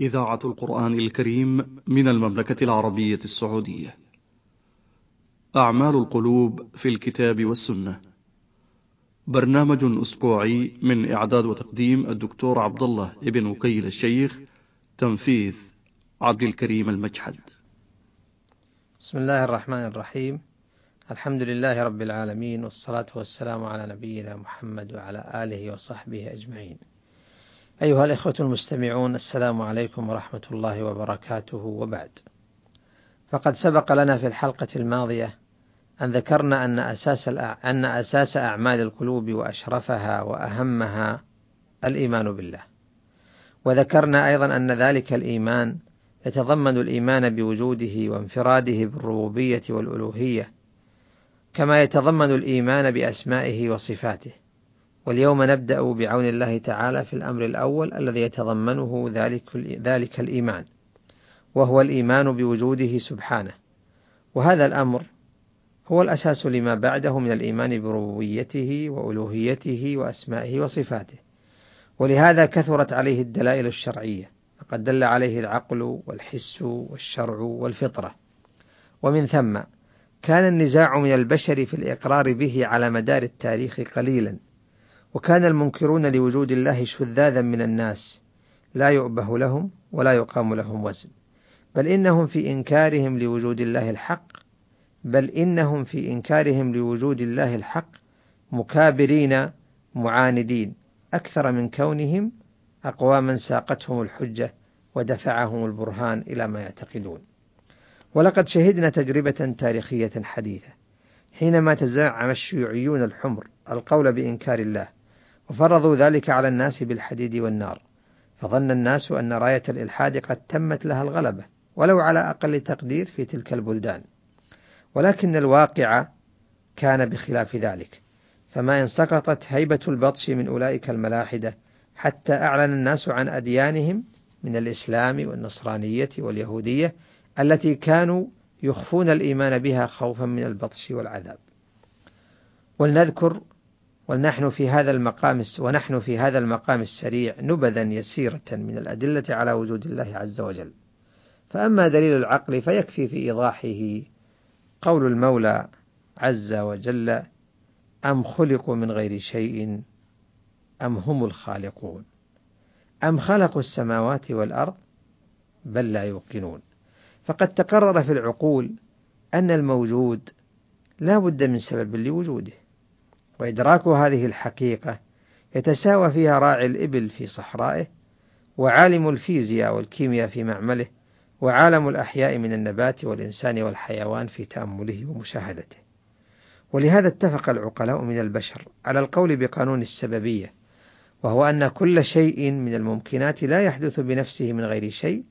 إذاعة القرآن الكريم من المملكة العربية السعودية. أعمال القلوب في الكتاب والسنة. برنامج أسبوعي من إعداد وتقديم الدكتور عبد الله ابن وكيل الشيخ. تنفيذ عبد الكريم المجحد. بسم الله الرحمن الرحيم. الحمد لله رب العالمين والصلاة والسلام على نبينا محمد وعلى آله وصحبه أجمعين. أيها الإخوة المستمعون السلام عليكم ورحمة الله وبركاته وبعد. فقد سبق لنا في الحلقة الماضية أن ذكرنا أن أساس أن أساس أعمال القلوب وأشرفها وأهمها الإيمان بالله. وذكرنا أيضا أن ذلك الإيمان يتضمن الإيمان بوجوده وانفراده بالربوبية والألوهية، كما يتضمن الإيمان بأسمائه وصفاته. واليوم نبدأ بعون الله تعالى في الأمر الأول الذي يتضمنه ذلك ذلك الإيمان، وهو الإيمان بوجوده سبحانه. وهذا الأمر هو الأساس لما بعده من الإيمان بربوبيته وألوهيته وأسمائه وصفاته. ولهذا كثرت عليه الدلائل الشرعية، فقد دل عليه العقل والحس والشرع والفطرة. ومن ثم كان النزاع من البشر في الإقرار به على مدار التاريخ قليلا، وكان المنكرون لوجود الله شذاذا من الناس. لا يؤبه لهم ولا يقام لهم وزن. بل إنهم في إنكارهم لوجود الله الحق. بل إنهم في إنكارهم لوجود الله الحق مكابرين معاندين. أكثر من كونهم أقواما ساقتهم الحجة ودفعهم البرهان إلى ما يعتقدون ولقد شهدنا تجربة تاريخية حديثة. حينما تزعم الشيوعيون الحمر القول بإنكار الله وفرضوا ذلك على الناس بالحديد والنار فظن الناس أن راية الإلحاد قد تمت لها الغلبة ولو على أقل تقدير في تلك البلدان. ولكن الواقع كان بخلاف ذلك فما إن سقطت هيبة البطش من أولئك الملاحدة حتى أعلن الناس عن أديانهم من الإسلام والنصرانية واليهودية التي كانوا يخفون الإيمان بها خوفا من البطش والعذاب. ولنذكر ونحن في هذا المقام ونحن في هذا المقام السريع نبذا يسيرة من الأدلة على وجود الله عز وجل. فأما دليل العقل فيكفي في إيضاحه قول المولى عز وجل: أم خلقوا من غير شيء أم هم الخالقون؟ أم خلقوا السماوات والأرض بل لا يوقنون؟ فقد تقرر في العقول أن الموجود لا بد من سبب لوجوده. وإدراك هذه الحقيقة يتساوى فيها راعي الإبل في صحرائه وعالم الفيزياء والكيمياء في معمله وعالم الأحياء من النبات والإنسان والحيوان في تأمله ومشاهدته. ولهذا اتفق العقلاء من البشر على القول بقانون السببية وهو أن كل شيء من الممكنات لا يحدث بنفسه من غير شيء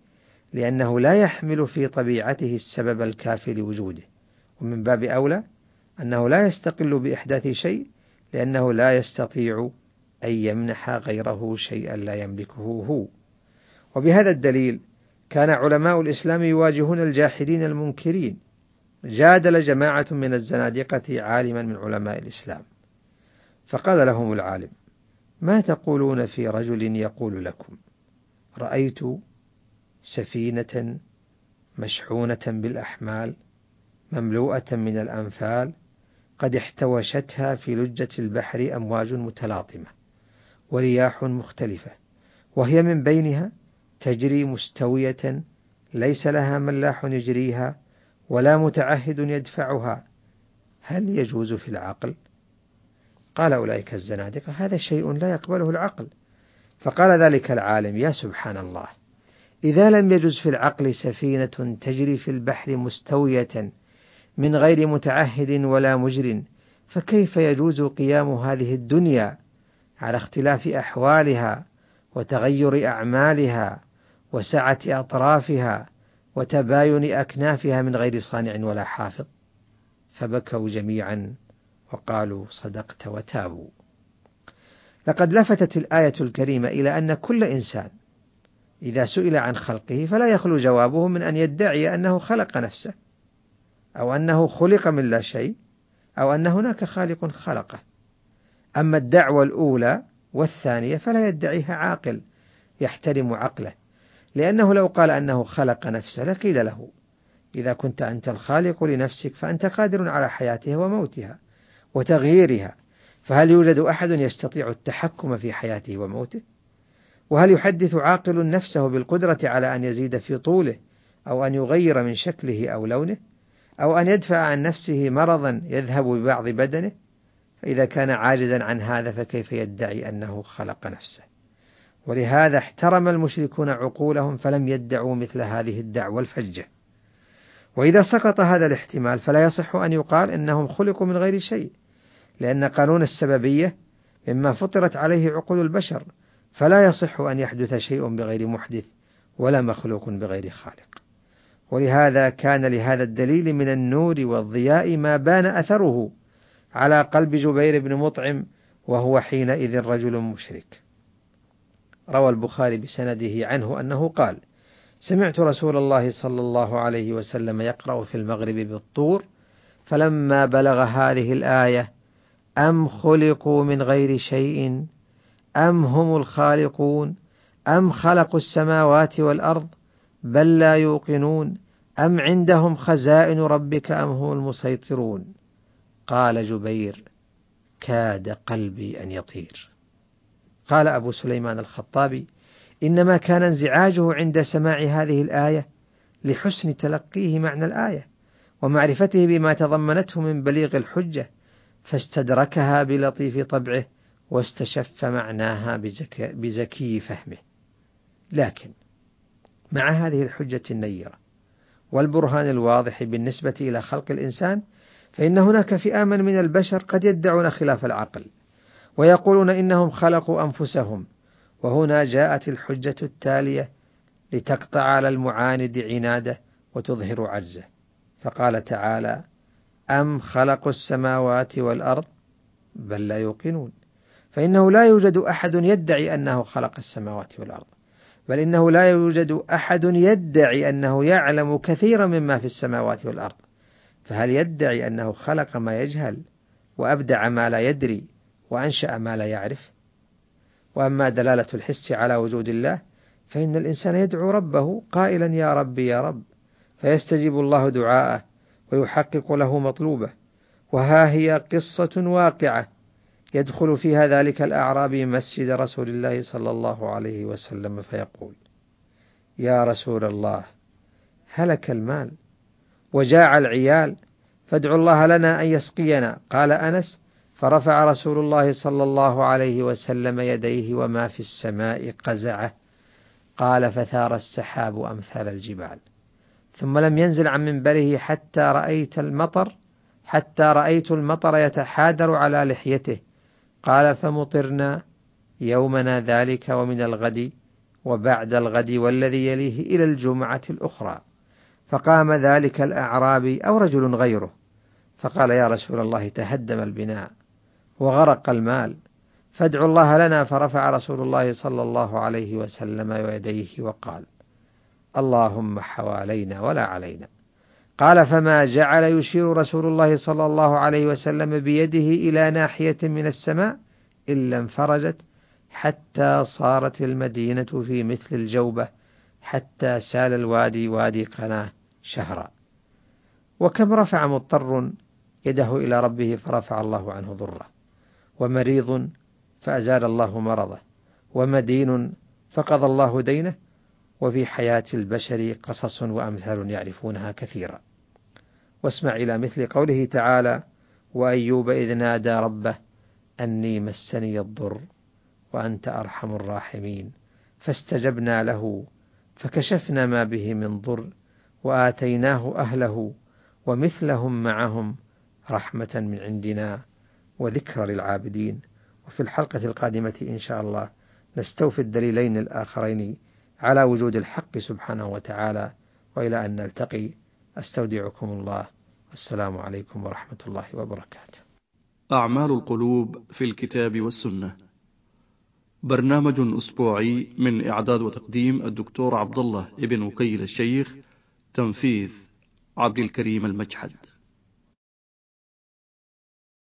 لأنه لا يحمل في طبيعته السبب الكافي لوجوده. ومن باب أولى أنه لا يستقل بإحداث شيء لأنه لا يستطيع أن يمنح غيره شيئا لا يملكه هو. وبهذا الدليل كان علماء الإسلام يواجهون الجاحدين المنكرين. جادل جماعة من الزنادقة عالما من علماء الإسلام. فقال لهم العالم ما تقولون في رجل يقول لكم رأيت سفينة مشحونة بالأحمال مملوءة من الأنفال قد احتوشتها في لجة البحر أمواج متلاطمة ورياح مختلفة وهي من بينها تجري مستوية ليس لها ملاح يجريها ولا متعهد يدفعها هل يجوز في العقل؟ قال أولئك الزنادقة هذا شيء لا يقبله العقل فقال ذلك العالم يا سبحان الله إذا لم يجز في العقل سفينة تجري في البحر مستوية من غير متعهد ولا مجر. فكيف يجوز قيام هذه الدنيا على اختلاف أحوالها وتغير أعمالها وسعة أطرافها وتباين أكنافها من غير صانع ولا حافظ؟ فبكوا جميعا وقالوا صدقت وتابوا. لقد لفتت الآية الكريمة إلى أن كل إنسان إذا سئل عن خلقه فلا يخلو جوابه من أن يدعي أنه خلق نفسه. أو أنه خلق من لا شيء أو أن هناك خالق خلقه. أما الدعوة الأولى والثانية فلا يدعيها عاقل يحترم عقله. لأنه لو قال أنه خلق نفسه لقيل له إذا كنت أنت الخالق لنفسك فأنت قادر على حياتها وموتها وتغييرها. فهل يوجد أحد يستطيع التحكم في حياته وموته؟ وهل يحدث عاقل نفسه بالقدرة على أن يزيد في طوله أو أن يغير من شكله أو لونه؟ أو أن يدفع عن نفسه مرضا يذهب ببعض بدنه فإذا كان عاجزا عن هذا فكيف يدعي أنه خلق نفسه؟ ولهذا احترم المشركون عقولهم فلم يدعوا مثل هذه الدعوة الفجة. وإذا سقط هذا الاحتمال فلا يصح أن يقال إنهم خلقوا من غير شيء لأن قانون السببية مما فطرت عليه عقول البشر فلا يصح أن يحدث شيء بغير محدث ولا مخلوق بغير خالق. ولهذا كان لهذا الدليل من النور والضياء ما بان أثره على قلب جبير بن مطعم وهو حينئذ رجل مشرك. روى البخاري بسنده عنه أنه قال سمعت رسول الله صلى الله عليه وسلم يقرأ في المغرب بالطور فلما بلغ هذه الآية أم خلقوا من غير شيء؟ أم هم الخالقون؟ أم خلقوا السماوات والأرض؟ بل لا يوقنون أم عندهم خزائن ربك أم هم المسيطرون؟ قال جبير كاد قلبي أن يطير. قال أبو سليمان الخطابي إنما كان انزعاجه عند سماع هذه الآية لحسن تلقيه معنى الآية ومعرفته بما تضمنته من بليغ الحجة فاستدركها بلطيف طبعه واستشف معناها بزكي فهمه. لكن مع هذه الحجة النيرة. والبرهان الواضح بالنسبة إلى خلق الإنسان فإن هناك فئاما من البشر قد يدعون خلاف العقل ويقولون إنهم خلقوا أنفسهم وهنا جاءت الحجة التالية لتقطع على المعاند عناده وتظهر عجزه. فقال تعالى أم خلقوا السماوات والأرض؟ بل لا يوقنون. فإنه لا يوجد أحد يدعي أنه خلق السماوات والأرض. بل إنه لا يوجد أحد يدعي أنه يعلم كثيرا مما في السماوات والأرض. فهل يدعي أنه خلق ما يجهل وأبدع ما لا يدري وأنشأ ما لا يعرف؟ وأما دلالة الحس على وجود الله فإن الإنسان يدعو ربه قائلا يا ربي يا رب. فيستجيب الله دعاءه ويحقق له مطلوبه. وها هي قصة واقعة. يدخل فيها ذلك الأعرابي مسجد رسول الله صلى الله عليه وسلم فيقول يا رسول الله هلك المال وجاع العيال فادعوا الله لنا أن يسقينا. قال أنس فرفع رسول الله صلى الله عليه وسلم يديه وما في السماء قزعه. قال فثار السحاب أمثال الجبال. ثم لم ينزل عن منبره حتى رأيت المطر حتى رأيت المطر يتحادر على لحيته. قال فمطرنا يومنا ذلك ومن الغد وبعد الغد والذي يليه إلى الجمعة الأخرى. فقام ذلك الأعرابي أو رجل غيره. فقال يا رسول الله تهدم البناء وغرق المال. فادعوا الله لنا فرفع رسول الله صلى الله عليه وسلم يديه وقال اللهم حوالينا ولا علينا. قال فما جعل يشير رسول الله صلى الله عليه وسلم بيده إلى ناحية من السماء إلا انفرجت حتى صارت المدينة في مثل الجوبة حتى سال الوادي وادي قناة شهرا. وكم رفع مضطر يده إلى ربه فرفع الله عنه ضره. ومريض فأزال الله مرضه. ومدين فقضى الله دينه. وفي حياة البشر قصص وأمثال يعرفونها كثيرا. واسمع إلى مثل قوله تعالى وأيوب إذ نادى ربه أني مسني الضر وأنت أرحم الراحمين. فاستجبنا له فكشفنا ما به من ضر وآتيناه أهله ومثلهم معهم رحمة من عندنا وذكرى للعابدين. وفي الحلقة القادمة إن شاء الله نستوفي الدليلين الآخرين على وجود الحق سبحانه وتعالى. وإلى أن نلتقي أستودعكم الله السلام عليكم ورحمة الله وبركاته. أعمال القلوب في الكتاب والسنة. برنامج أسبوعي من إعداد وتقديم الدكتور عبد الله ابن وكيل الشيخ تنفيذ عبد الكريم المجحد